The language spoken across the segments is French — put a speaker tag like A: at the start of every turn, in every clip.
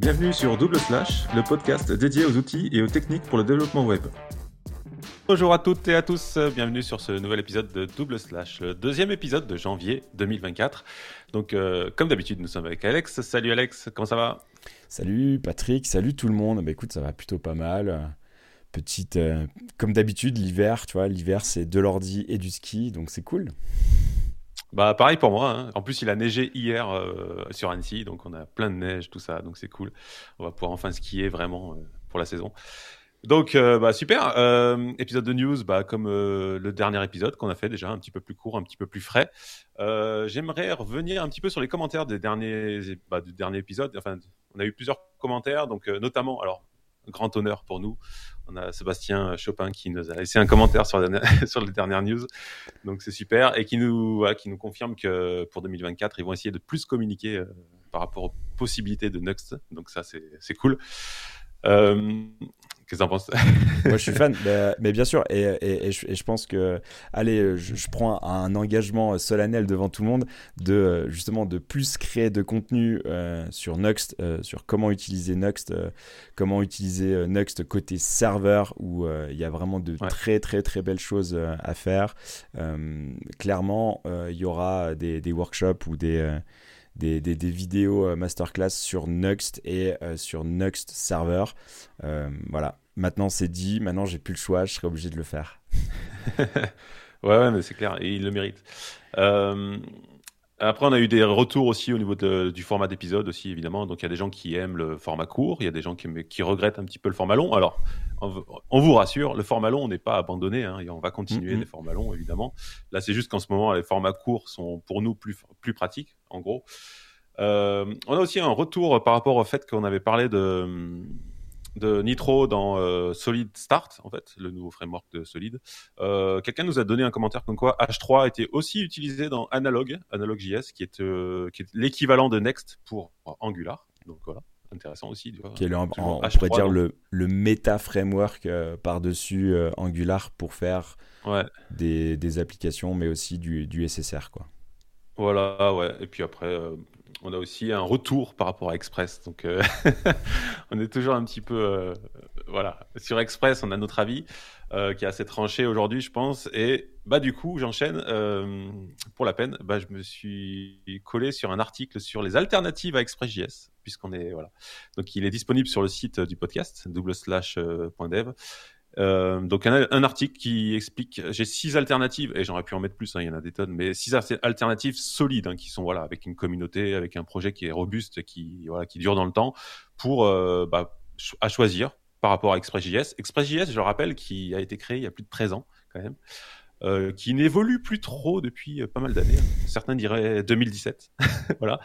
A: Bienvenue sur Double Slash, le podcast dédié aux outils et aux techniques pour le développement web.
B: Bonjour à toutes et à tous, bienvenue sur ce nouvel épisode de Double Slash, le deuxième épisode de janvier 2024. Donc, euh, comme d'habitude, nous sommes avec Alex. Salut Alex, comment ça va?
C: Salut Patrick, salut tout le monde. Bah écoute, ça va plutôt pas mal. Petite, euh, comme d'habitude, l'hiver, tu vois, l'hiver c'est de l'ordi et du ski, donc c'est cool.
B: Bah pareil pour moi. Hein. En plus, il a neigé hier euh, sur Annecy, donc on a plein de neige, tout ça, donc c'est cool. On va pouvoir enfin skier vraiment euh, pour la saison. Donc bah super. épisode de news, bah comme le dernier épisode qu'on a fait déjà, un petit peu plus court, un petit peu plus frais. J'aimerais revenir un petit peu sur les commentaires des derniers, bah, du dernier épisode. Enfin, on a eu plusieurs commentaires, donc notamment, alors grand honneur pour nous. On a Sébastien Chopin qui nous a laissé un commentaire sur, les dernières news. Donc c'est super. Et qui nous, qui nous confirme que pour 2024, ils vont essayer de plus communiquer euh, par rapport aux possibilités de Next. Donc ça, c'est cool. Euh, Qu'est-ce que t'en penses?
C: Moi, je suis fan, mais, bien sûr, et, et, je, pense que, allez, je, prends un engagement solennel devant tout le monde de justement de plus créer de contenu euh, sur Nuxt, euh, sur comment utiliser Nuxt, euh, comment utiliser Nuxt côté serveur, où il y a vraiment de très très très belles choses à faire. clairement, il y aura des, des workshops ou des des, des, vidéos euh, masterclass sur Nuxt et euh, sur Nuxt Server. Euh, voilà, maintenant c'est dit, maintenant j'ai plus le choix, je serai obligé de le faire.
B: ouais, ouais, mais c'est clair, et il le mérite. Après, on a eu des retours aussi au niveau du format d'épisode aussi, évidemment. Donc, il y a des gens qui aiment le format court, il y a des gens qui, qui regrettent un petit peu le format long. Alors, on, vous rassure, le format long, on n'est pas abandonné. Hein, et on va continuer mm-hmm. les formats longs, évidemment. Là, c'est juste qu'en ce moment, les formats courts sont pour nous plus, plus pratiques, en gros. Euh, on a aussi un retour par rapport au fait qu'on avait parlé de de Nitro dans euh, Solid Start, en fait, le nouveau framework de Solid. Euh, quelqu'un nous a donné un commentaire comme quoi H3 était aussi utilisé dans Analog, Analog.js, qui est, euh, qui est l'équivalent de Next pour Angular. Donc voilà, intéressant aussi.
C: Qui est le, on pourrait dire le, le méta framework par-dessus Angular pour faire des, des, applications, mais aussi du, du SSR, quoi.
B: Voilà, ouais. Et puis après, on a aussi un retour par rapport à Express. Donc, euh, on est toujours un petit peu. Euh, voilà. Sur Express, on a notre avis euh, qui est assez tranché aujourd'hui, je pense. Et bah, du coup, j'enchaîne. pour la peine, bah, je me suis collé sur un article sur les alternatives à ExpressJS, puisqu'on est. Voilà. Donc, il est disponible sur le site du podcast, double/dev. Euh, donc un, article qui explique, j'ai six alternatives et j'aurais pu en mettre plus, hein, il y en a des tonnes, mais six alternatives solides hein, qui sont voilà avec une communauté, avec un projet qui est robuste, qui voilà qui dure dans le temps, pour euh, bah, à choisir par rapport à ExpressJS. ExpressJS, je rappelle, qui a été créé il y a plus de 13 ans quand même. Euh, qui n'évolue plus trop depuis euh, pas mal d'années. Certains diraient 2017. voilà.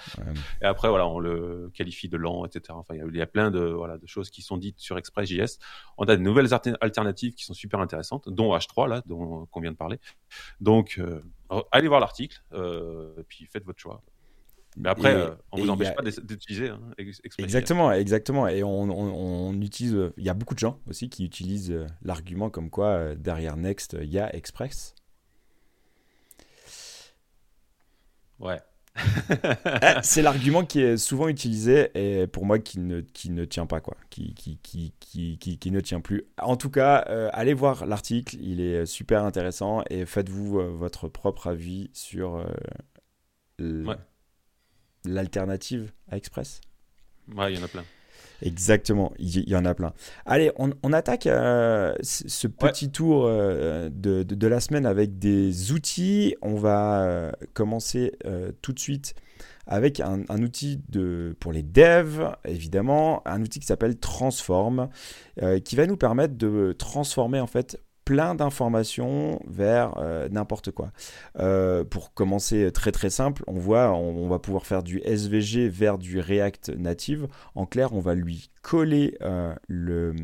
B: Et après, voilà, on le qualifie de lent, etc. Enfin, il y, a plein de, voilà, de choses qui sont dites sur ExpressJS. On a de nouvelles alternatives qui sont super intéressantes, dont H3, là, dont qu'on vient de parler. Donc, euh, allez voir l'article, et puis faites votre choix. Mais après, euh, on ne vous empêche pas d'utiliser hein,
C: Exactement, exactement. Et on, on, utilise. Il y a beaucoup de gens aussi qui utilisent euh, l'argument comme quoi euh, derrière Next, il y a Express.
B: Ouais.
C: Eh, c'est l'argument qui est souvent utilisé et pour moi qui ne, qui ne tient pas, quoi. Qui, qui, qui, qui, qui ne tient plus. En tout cas, allez voir l'article, il est super intéressant et faites-vous votre propre avis sur. ouais l'alternative à Express
B: Ouais, il y en a plein.
C: Exactement, il y, en a plein. Allez, on, attaque euh, ce petit tour euh, de, de, la semaine avec des outils. On va euh, commencer tout de suite avec un, un, outil de, pour les devs, évidemment, un outil qui s'appelle Transform, qui va nous permettre de transformer en fait plein d'informations vers euh, n'importe quoi. Euh, pour commencer très très simple, on voit, on, va pouvoir faire du SVG vers du React Native. En clair, on va lui coller euh, le,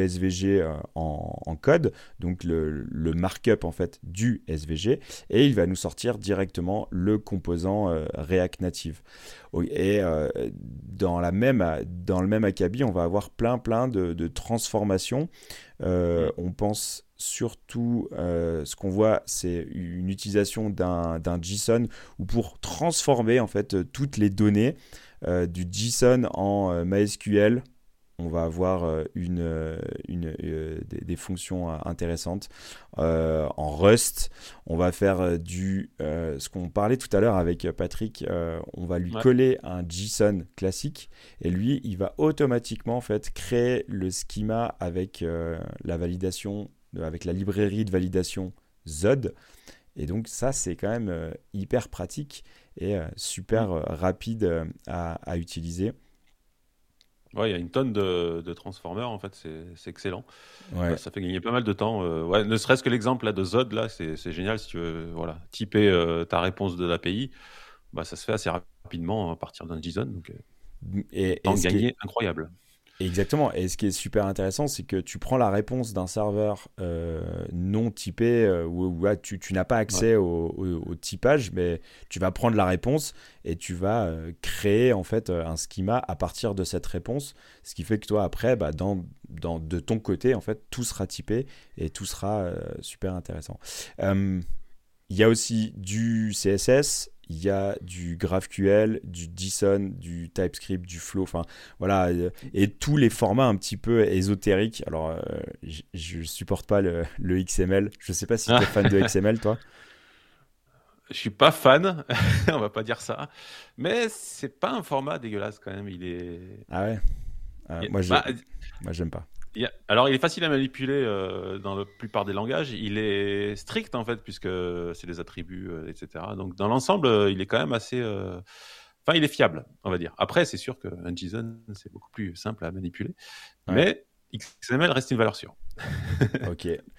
C: SVG en, code, donc le, markup en fait du SVG, et il va nous sortir directement le composant React Native. Et dans, la même, dans le même acabit, on va avoir plein plein de, transformations. on pense surtout, euh, ce qu'on voit, c'est une utilisation d'un JSON ou pour transformer en fait toutes les données du JSON en MySQL, on va avoir euh, une, euh, une, euh, des, fonctions intéressantes. en Rust, on va faire du ce qu'on parlait tout à l'heure avec Patrick. on va lui coller un JSON classique et lui, il va automatiquement en fait créer le schema avec la validation, avec la librairie de validation Zod. Et donc ça, c'est quand même hyper pratique et super rapide à utiliser.
B: Ouais, il y a une tonne de, de transformers, en fait, c'est excellent. Ouais. Ça fait gagner pas mal de temps. Euh, ouais, ne serait-ce que l'exemple de Zod, là, c'est génial. Si tu veux voilà, typer euh, ta réponse de l'API, bah, ça se fait assez rapidement à partir d'un JSON. Donc, euh, et, temps gagné incroyable.
C: Exactement. Et ce qui est super intéressant, c'est que tu prends la réponse d'un serveur euh, non typé euh, où, tu, n'as pas accès au, typage, mais tu vas prendre la réponse et tu vas euh, créer en fait un schema à partir de cette réponse, ce qui fait que toi après, bah, dans, dans, de ton côté, en fait, tout sera typé et tout sera super intéressant. Il y a aussi du CSS, il y a du GraphQL, du JSON, du TypeScript, du Flow, enfin voilà, euh, et tous les formats un petit peu ésotériques. Alors, euh, je supporte pas le, XML. Je sais pas si tu es fan de XML, toi.
B: Je suis pas fan, on va pas dire ça, mais c'est pas un format dégueulasse quand même. Il est.
C: Ah ouais? Ah, moi, bah, j'aime pas
B: alors, il est facile à manipuler euh, dans la plupart des langages. Il est strict, en fait, puisque c'est des attributs, euh, etc. Donc, dans l'ensemble, euh, il est quand même assez. Enfin, il est fiable, on va dire. Après, c'est sûr qu'un JSON, c'est beaucoup plus simple à manipuler. Mais XML reste une valeur sûre.
C: ok.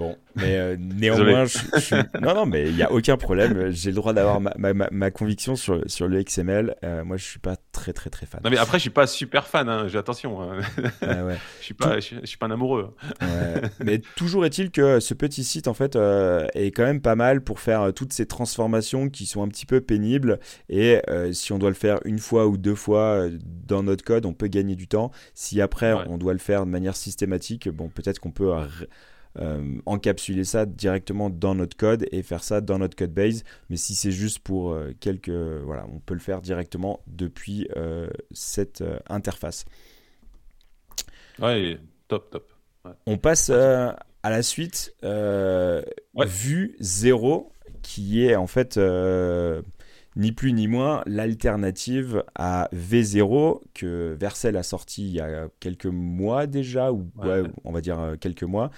C: Bon, mais euh, néanmoins, je, non, non, mais il n'y a aucun problème. J'ai le droit d'avoir ma, ma, ma, conviction sur, sur le XML. Euh, moi, je suis pas très, très, très fan.
B: Non, mais après, je suis pas super fan. Hein. J'ai attention. Hein. ouais. je suis pas, je, suis pas un amoureux.
C: Ouais. mais toujours est-il que ce petit site, en fait, euh, est quand même pas mal pour faire toutes ces transformations qui sont un petit peu pénibles. Et si on doit le faire une fois ou deux fois dans notre code, on peut gagner du temps. Si après, on doit le faire de manière systématique, bon, peut-être qu'on peut euh, encapsuler ça directement dans notre code et faire ça dans notre code base. Mais si c'est juste pour euh, quelques. Voilà, on peut le faire directement depuis euh, cette interface.
B: Ouais, top, top.
C: On passe à la suite. Vue 0, qui est en fait ni plus ni moins l'alternative à V0 que Vercel a sorti il y a quelques mois déjà, ou on va dire quelques mois,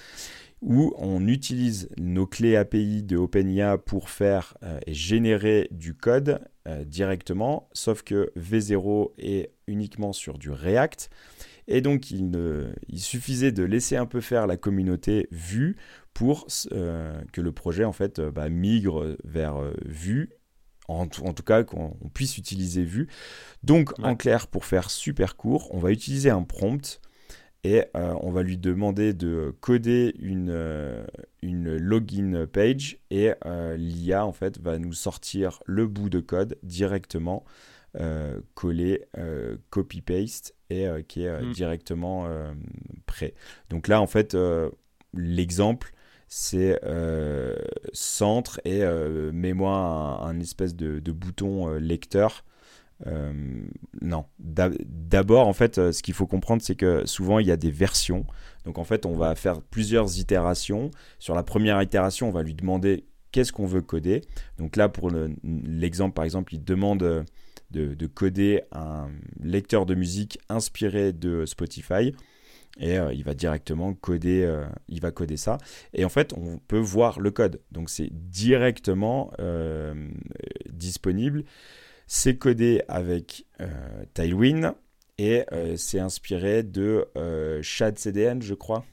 C: où on utilise nos clés API de OpenIA pour faire euh, et générer du code euh, directement, sauf que V0 est uniquement sur du React. Et donc, il, il suffisait de laisser un peu faire la communauté Vue pour euh, que le projet en fait bah, migre vers Vue. En, tout cas, qu'on puisse utiliser Vue. Donc, en clair, pour faire super court, on va utiliser un prompt et euh, on va lui demander de coder une, euh, une login page et euh, l'IA en fait va nous sortir le bout de code directement collé copy paste et qui est hmm. directement prêt. Donc là en fait l'exemple c'est centre et mets-moi un, espèce de, de bouton lecteur euh, non. D'abord, en fait, euh, ce qu'il faut comprendre, c'est que souvent, il y a des versions. Donc, en fait, on va faire plusieurs itérations. Sur la première itération, on va lui demander qu'est-ce qu'on veut coder. Donc là, pour l'exemple, par exemple, il demande euh, de, coder un lecteur de musique inspiré de Spotify. Et il va directement coder, il va coder ça. Et en fait, on peut voir le code. Donc c'est directement disponible. C'est codé avec euh, Tailwind et euh, c'est inspiré de euh, CDN, je crois.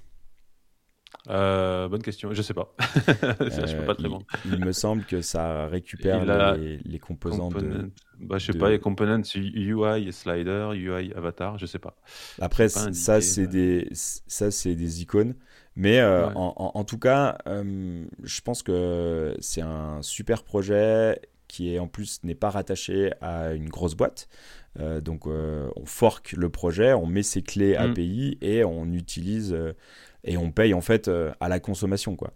B: Euh, bonne question, je sais pas. je peux pas très
C: bon. il, me semble que ça récupère les, composants de.
B: Bah, je sais pas, les components UI slider, UI avatar, je sais pas.
C: Après, ça c'est des ça c'est des icônes, mais en, en, tout cas, je pense que c'est un super projet qui est en plus n'est pas rattaché à une grosse boîte. Euh, donc euh, on fork le projet, on met ses clés mm. API et on utilise euh, et on paye en fait à la consommation quoi.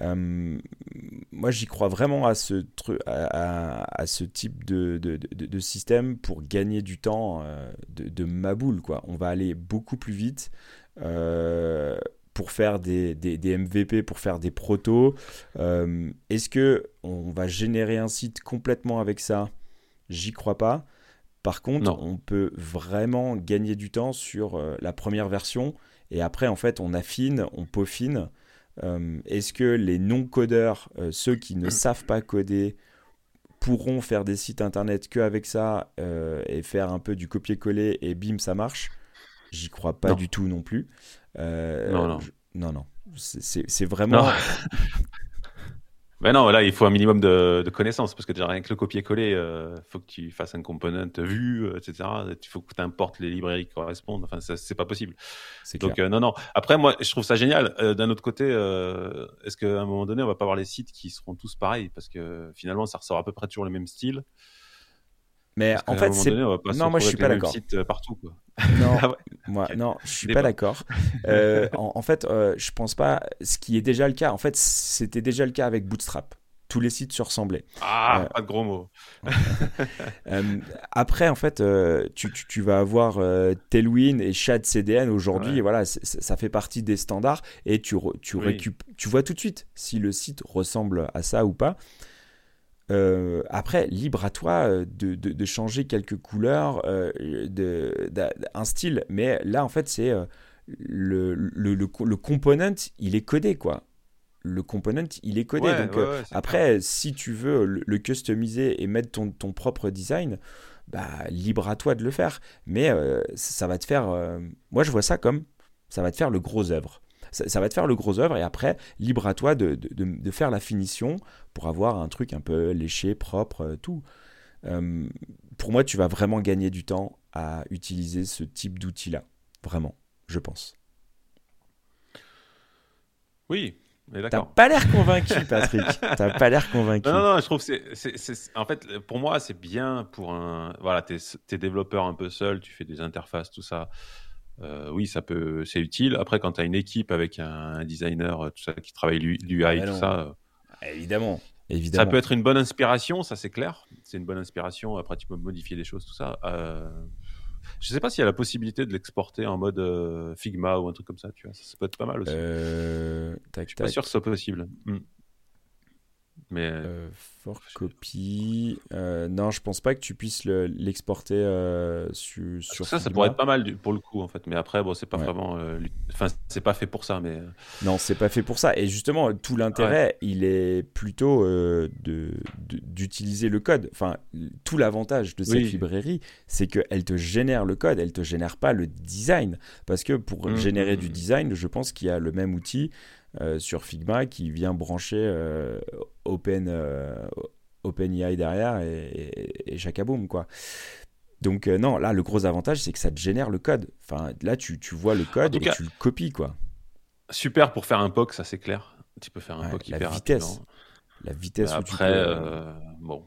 C: moi, j'y crois vraiment à ce, à, ce type de, de, de, système pour gagner du temps de, de ma boule. Quoi. On va aller beaucoup plus vite pour faire des, des, des, MVP, pour faire des protos. Est-ce que on va générer un site complètement avec ça? J'y crois pas. Par contre, on peut vraiment gagner du temps sur euh, la première version et après, en fait, on affine, on peaufine. Euh, est-ce que les non-codeurs, euh, ceux qui ne savent pas coder, pourront faire des sites internet qu'avec ça et faire un peu du copier-coller et bim, ça marche? J'y crois pas du tout non plus. non, non. non, non. C'est vraiment.
B: Ben non, là, il faut un minimum de, connaissances parce que déjà rien que le copier-coller, il euh, faut que tu fasses un component vue, euh, etc. Il faut que tu importes les librairies qui correspondent. Enfin, c'est pas possible. Donc euh, non, non. Après, moi, je trouve ça génial. D'un autre côté, est-ce qu'à un moment donné, on va pas avoir les sites qui seront tous pareils? Parce que finalement, ça ressort à peu près toujours le même style.
C: Mais en fait, c'est non, moi je suis pas d'accord.
B: partout quoi.
C: Non, ah moi non, je suis pas d'accord. Euh, en, fait, euh, je pense pas. Ce qui est déjà le cas. En fait, c'était déjà le cas avec Bootstrap. Tous les sites se ressemblaient.
B: Ah, euh, pas de gros mots.
C: après, en fait, tu, tu, tu, vas avoir Tailwind et Shad CDN aujourd'hui. Voilà, ça fait partie des standards et tu, tu, tu vois tout de suite si le site ressemble à ça ou pas. Euh, après, libre à toi euh, de, de, changer quelques couleurs, euh, de, un style. Mais là, en fait, c'est le, le, le, component, il est codé, quoi. Le component, il est codé. donc, après, si tu veux le, customiser et mettre ton, ton propre design, bah, libre à toi de le faire. Mais ça va te faire. moi, je vois ça comme ça va te faire le gros œuvre ça, va te faire le gros œuvre et après, libre à toi de, de, faire la finition pour avoir un truc un peu léché, propre, euh, tout. Euh, pour moi, tu vas vraiment gagner du temps à utiliser ce type d'outil-là. Vraiment, je pense.
B: Oui,
C: T'as pas l'air convaincu, Patrick. T'as pas l'air convaincu.
B: Non, non, je trouve que c'est, en fait, pour moi, c'est bien pour un, voilà, t'es, es développeur un peu seul, tu fais des interfaces, tout ça. Euh, oui, ça peut, c'est utile. Après, quand tu as une équipe avec un, designer, euh, tout ça, qui travaille l'UI, ah, tout ça. Euh,
C: ah, évidemment. Évidemment.
B: Ça peut être une bonne inspiration, ça c'est clair. C'est une bonne inspiration. Après, tu peux modifier des choses, tout ça. Je sais pas s'il y a la possibilité de l'exporter en mode Figma ou un truc comme ça. Tu vois, ça, peut être pas mal aussi.
C: Euh,
B: tac, Je suis pas sûr que ce soit possible. Hmm. Mais
C: euh, for copy. Euh, non, je pense pas que tu puisses l'exporter euh, sur, sur,
B: ça. Ça pourrait être pas mal pour le coup en fait. Mais après, bon, c'est pas vraiment. Enfin, c'est pas fait pour ça. Mais
C: non, c'est pas fait pour ça. Et justement, tout l'intérêt, il est plutôt de d'utiliser le code. Enfin, tout l'avantage de cette librairie, c'est qu'elle te génère le code. Elle te génère pas le design. Parce que pour mmh, générer mmh, du mmh. design, je pense qu'il y a le même outil. Euh, sur Figma qui vient brancher euh, Open, euh, OpenAI derrière et, et, et quoi. Donc non, là le gros avantage c'est que ça te génère le code. Enfin là tu, tu vois le code et tu le copies quoi.
B: Super pour faire un POC, ça c'est clair. Tu peux faire un POC
C: la
B: hyper
C: vitesse. La vitesse.
B: Après, bon,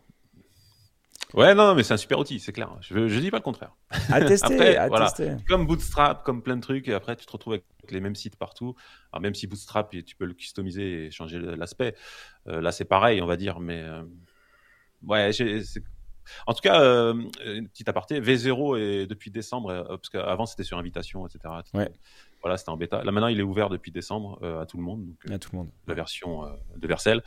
B: Ouais, non, mais c'est un super outil, c'est clair. Je, je dis pas le contraire.
C: À tester, à tester.
B: Comme Bootstrap, comme plein de trucs, et après tu te retrouves avec les mêmes sites partout. Alors même si Bootstrap, tu peux le customiser et changer l'aspect, euh, là c'est pareil, on va dire, mais euh, ouais, en tout cas, euh, une petite aparté, V0 est depuis décembre, parce qu'avant c'était sur invitation, etc.
C: Ouais.
B: Voilà, c'était en bêta. Là maintenant, il est ouvert depuis décembre à tout le monde. Donc,
C: à tout le monde.
B: La version de Vercel.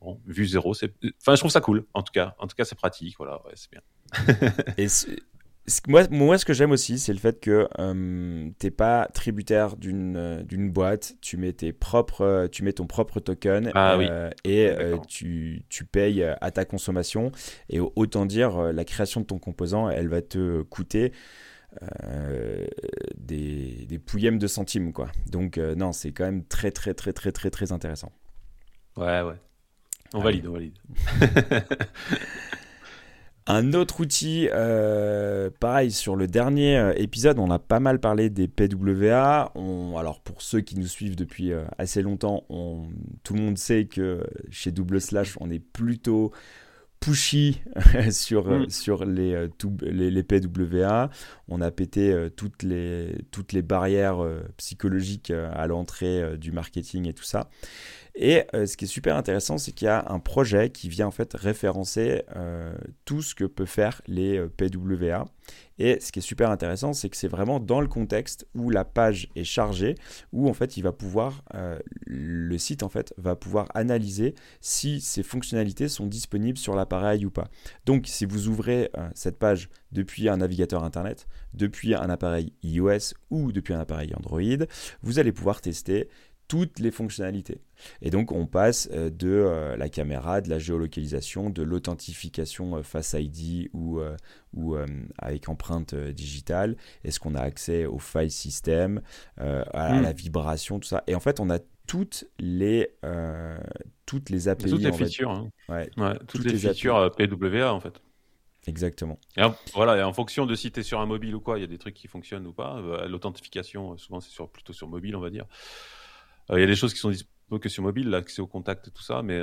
B: Bon, vue zéro, c'est. Enfin, je trouve ça cool. En tout cas, en tout cas, c'est pratique. Voilà, ouais, c'est bien.
C: et moi, moi, ce que j'aime aussi, c'est le fait que euh, t'es pas tributaire d'une euh, d'une boîte. Tu mets tes propres, euh, tu mets ton propre token
B: ah
C: et tu, tu, payes à ta consommation. Et autant dire, la création de ton composant, elle va te coûter. Des, des pouillèmes de centimes quoi donc non c'est quand même très très très très très très intéressant
B: ouais ouais on valide, on valide.
C: Un autre outil, euh, pareil, sur le dernier euh, épisode, on a pas mal parlé des PWA. On, alors, pour ceux qui nous suivent depuis euh, assez longtemps, on, tout le monde sait que chez Double Slash, on est plutôt pushy sur, mm. sur les, les, les, PWA. On a pété toutes, les, toutes les barrières psychologiques à l'entrée du marketing et tout ça. Et ce qui est super intéressant, c'est qu'il y a un projet qui vient en fait référencer tout ce que peut faire les PWA. Et ce qui est super intéressant, c'est que c'est vraiment dans le contexte où la page est chargée, où en fait il va pouvoir, le site en fait va pouvoir analyser si ces fonctionnalités sont disponibles sur l'appareil ou pas. Donc si vous ouvrez cette page depuis un navigateur internet, depuis un appareil iOS ou depuis un appareil Android, vous allez pouvoir tester toutes les fonctionnalités. Et donc on passe euh, de euh, la caméra, de la géolocalisation, de l'authentification euh, Face ID ou, ou avec empreinte digitale. Est-ce qu'on a accès au file system, à, hmm. la vibration, tout ça? Et en fait on a toutes les, toutes les API.
B: Toutes les features. Hein. Ouais, toutes, les, features PWA en fait.
C: Exactement.
B: Et voilà, et en fonction de si tu es sur un mobile ou quoi, il y a des trucs qui fonctionnent ou pas. L'authentification, souvent c'est sur, plutôt sur mobile, on va dire. Il y a des choses qui sont disponibles que sur mobile, l'accès au contact, tout ça, mais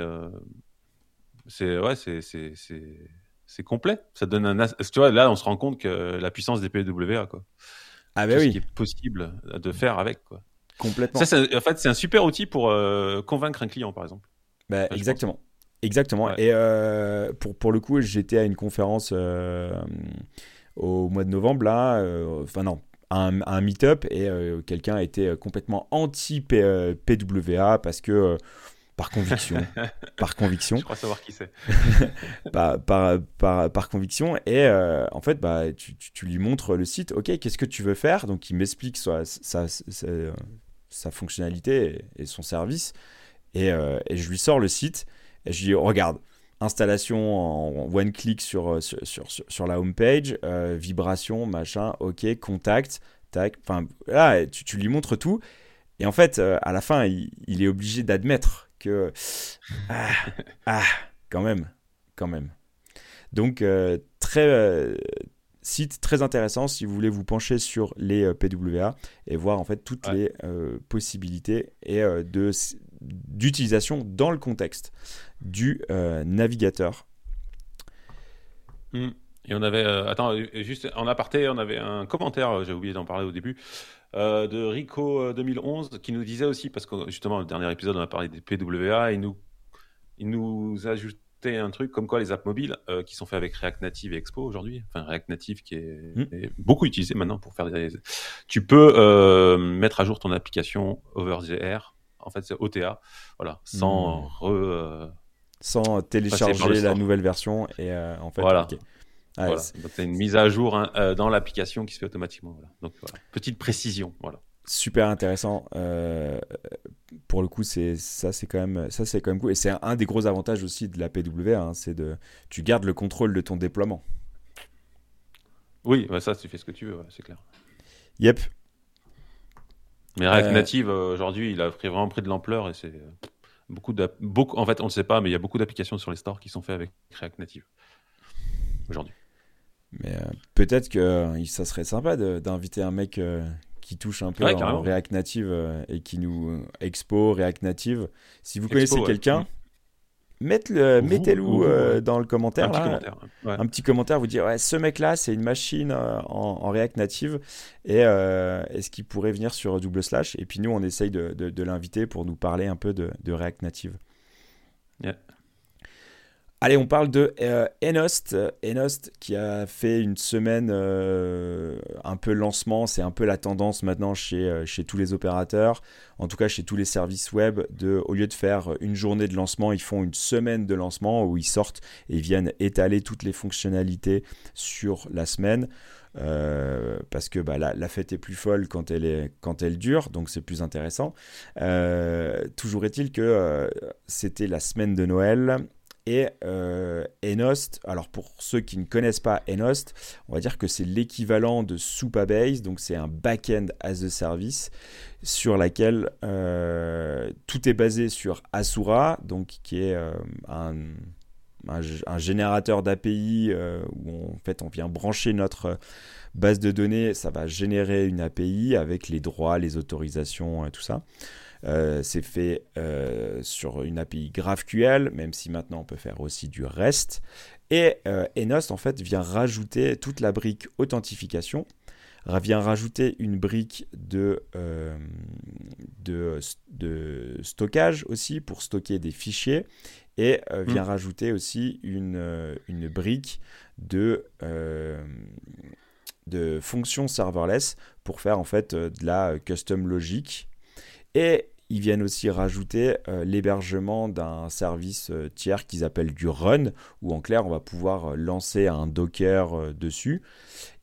B: c'est ouais, c'est complet. Ça donne un. Tu vois, là, on se rend compte que la puissance des PWA, quoi.
C: Ah bah oui.
B: Ce qui est possible de faire avec, quoi.
C: Complètement.
B: Ça, en fait, c'est un super outil pour convaincre un client, par exemple.
C: Bah, exactement. Exactement. Et pour, pour le coup, j'étais à une conférence au mois de novembre, là. Enfin, non, un, un meet-up et euh, quelqu'un était euh, complètement anti-PWA parce que euh, par conviction. par conviction.
B: Je crois savoir qui c'est.
C: par, par, par, par, conviction. Et en fait, bah, tu, tu, lui montres le site. OK, qu'est-ce que tu veux faire? Donc, il m'explique sa, sa, sa, fonctionnalité et, son service. Et, et, je lui sors le site. Et je lui dis Regarde, installation en one click sur, sur, sur, sur la home page, euh, vibration, machin, ok, contact, tac. Enfin, là, tu, tu, lui montres tout. Et en fait, euh, à la fin, il, est obligé d'admettre que. Ah, ah, quand même, quand même. Donc, euh, très. Site très intéressant si vous voulez vous pencher sur les PWA et voir en fait toutes les possibilités et de d'utilisation dans le contexte du euh, navigateur.
B: Hmm. Et on avait, euh, attends, juste en aparté, on avait un commentaire, euh, j'ai oublié d'en parler au début, de Rico 2011 qui nous disait aussi, parce que justement, le dernier épisode, on a parlé des PWA, et nous, il nous ajoutait un truc comme quoi les apps mobiles qui sont faits avec React Native et Expo aujourd'hui, enfin React Native qui est, hmm. est, beaucoup utilisé maintenant pour faire des. Tu peux mettre à jour ton application over the air en fait, c'est OTA, voilà, sans
C: hmm. sans télécharger la nouvelle version et euh, en fait.
B: Voilà. Donc, c'est une mise à jour hein, euh, dans l'application qui se fait automatiquement. Donc, petite précision. Voilà.
C: Super intéressant. Euh, pour le coup, c'est ça, c'est quand même ça, c'est quand même cool. Et c'est un, des gros avantages aussi de la PW, hein, c'est de tu gardes le contrôle de ton déploiement.
B: Oui, ça, tu fais ce que tu veux, c'est clair.
C: Yep.
B: Mais React euh, Native, euh, aujourd'hui, il a pris, vraiment pris de l'ampleur et c'est euh, beaucoup, beaucoup. En fait, on ne sait pas, mais il y a beaucoup d'applications sur les stores qui sont faites avec React Native aujourd'hui.
C: Mais peut-être que ça serait sympa d'inviter un mec qui touche un peu en React Native et qui nous expo React Native. Si vous connaissez quelqu'un, mettez-le euh, dans le commentaire. Un, petit, commentaire, un petit commentaire, vous dire ouais, ce mec-là, c'est une machine euh, en, React Native et euh, est-ce qu'il pourrait venir sur double slash? Et puis nous, on essaye de, l'inviter pour nous parler un peu de, React Native. Allez, on parle de euh, Enost. Enost qui a fait une semaine euh, un peu lancement. C'est un peu la tendance maintenant chez, euh, chez tous les opérateurs, en tout cas chez tous les services web. De, au lieu de faire une journée de lancement, ils font une semaine de lancement où ils sortent et viennent étaler toutes les fonctionnalités sur la semaine. parce que bah, la, la, fête est plus folle quand elle, est, quand elle dure, donc c'est plus intéressant. toujours est-il que c'était la semaine de Noël et euh, Enost, alors pour ceux qui ne connaissent pas Enost, on va dire que c'est l'équivalent de Supabase, donc c'est un back-end as a service sur laquelle euh, tout est basé sur Asura, donc qui est euh, un, générateur d'API où en fait on vient brancher notre base de données, ça va générer une API avec les droits, les autorisations, tout ça. Euh, c'est fait euh, sur une API GraphQL, même si maintenant on peut faire aussi du REST. Et euh, Enost en fait vient rajouter toute la brique authentification vient rajouter une brique de, de, de, stockage aussi pour stocker des fichiers et vient mmh. rajouter aussi une, une brique de, de fonctions serverless pour faire en fait de la custom logique. Et ils viennent aussi rajouter euh, l'hébergement d'un service euh, tiers qu'ils appellent du run, où en clair on va pouvoir euh, lancer un Docker dessus.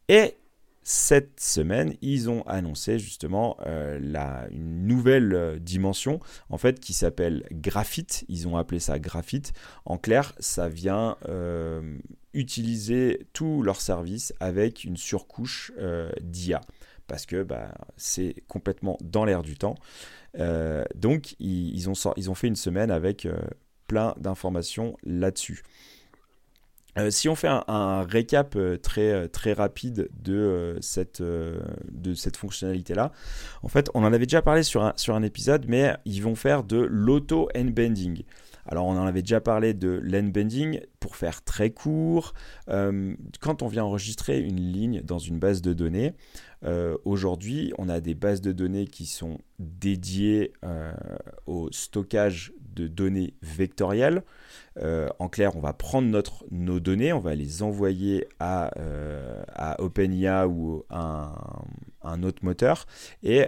C: Et cette semaine, ils ont annoncé justement la, une nouvelle dimension en fait qui s'appelle Graphite. Ils ont appelé ça Graphite. En clair, ça vient utiliser tous leurs services avec une surcouche d'IA parce que bah, c'est complètement dans l'air du temps. Euh, donc, ils, ont, ils ont fait une semaine avec euh, plein d'informations là-dessus. Euh, si on fait un, récap très, très rapide de cette, de cette fonctionnalité-là, en fait, on en avait déjà parlé sur un, sur un épisode, mais ils vont faire de l'auto-endbending. Alors on en avait déjà parlé de l'endbending pour faire très court. quand on vient enregistrer une ligne dans une base de données, euh, aujourd'hui, on a des bases de données qui sont dédiées euh, au stockage de données vectorielles. Euh, en clair, on va prendre nos données, on va les envoyer à, à OpenIA ou à un, un, autre moteur et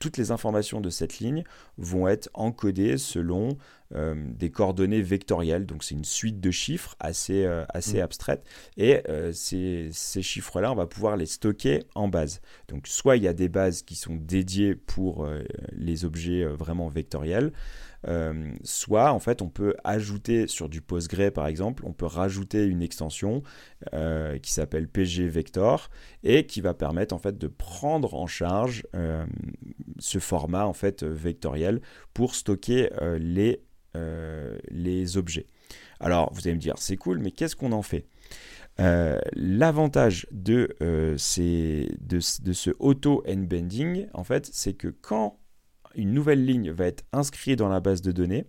C: toutes les informations de cette ligne vont être encodées selon euh, des coordonnées vectorielles. Donc c'est une suite de chiffres assez, euh, assez mm. abstraite. Et euh, ces, ces chiffres-là, on va pouvoir les stocker en base. Donc soit il y a des bases qui sont dédiées pour les objets vraiment vectoriels, euh, soit en fait on peut ajouter sur du Postgre par exemple, on peut rajouter une extension euh, qui s'appelle PG Vector et qui va permettre en fait de prendre en charge euh, ce format en fait vectoriel pour stocker les, objets. Alors vous allez me dire c'est cool mais qu'est-ce qu'on en fait? L'avantage de, ce auto-endbending, en fait, c'est que quand une nouvelle ligne va être inscrite dans la base de données,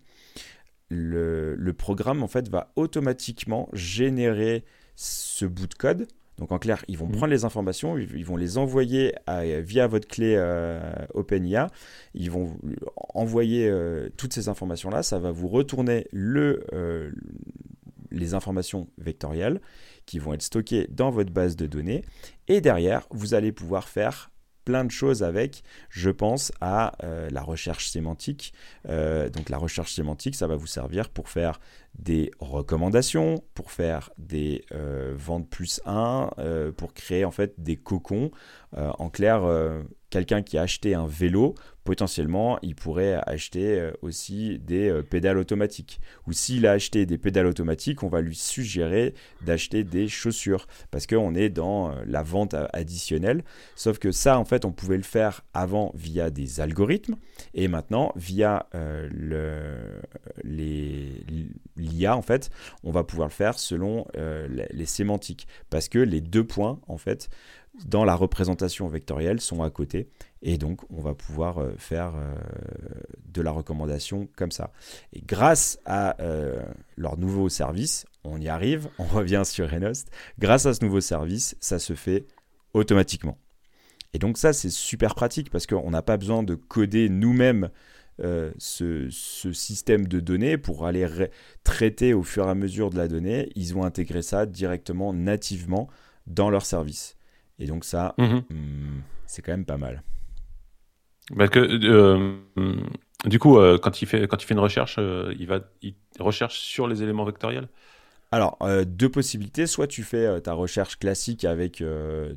C: le, programme en fait va automatiquement générer ce bout de code. Donc en clair, ils vont mmh. prendre les informations, ils, vont les envoyer via votre clé euh, OpenIA, ils vont envoyer euh, toutes ces informations-là, ça va vous retourner le, euh, les informations vectorielles qui vont être stockées dans votre base de données, et derrière, vous allez pouvoir faire plein de choses avec. Je pense à euh, la recherche sémantique. Euh, donc la recherche sémantique, ça va vous servir pour faire des recommandations, pour faire des euh, ventes plus 1, pour créer en fait des cocons. en clair, quelqu'un qui a acheté un vélo, potentiellement, il pourrait acheter euh, aussi des euh, pédales automatiques. Ou s'il a acheté des pédales automatiques, on va lui suggérer d'acheter des chaussures parce qu'on est dans euh, la vente additionnelle. Sauf que ça, en fait, on pouvait le faire avant via des algorithmes et maintenant via l'IA, en fait, on va pouvoir le faire selon les sémantiques parce que les deux points, en fait, dans la représentation vectorielle sont à côté. Et donc, on va pouvoir euh, faire euh, de la recommandation comme ça. Et grâce à euh, leur nouveau service, on y arrive, on revient sur Renost. Grâce à ce nouveau service, ça se fait automatiquement. Et donc ça, c'est super pratique parce qu'on n'a pas besoin de coder nous-mêmes ce, système de données pour aller traiter au fur et à mesure de la donnée. Ils ont intégré ça directement, nativement, dans leur service. Et donc ça, mhm. hmm, c'est quand même pas mal.
B: Que, euh, du coup, euh, quand, il fait, quand il fait une recherche, euh, il, va, il recherche sur les éléments vectoriels?
C: Alors, deux possibilités. Soit tu fais ta recherche classique avec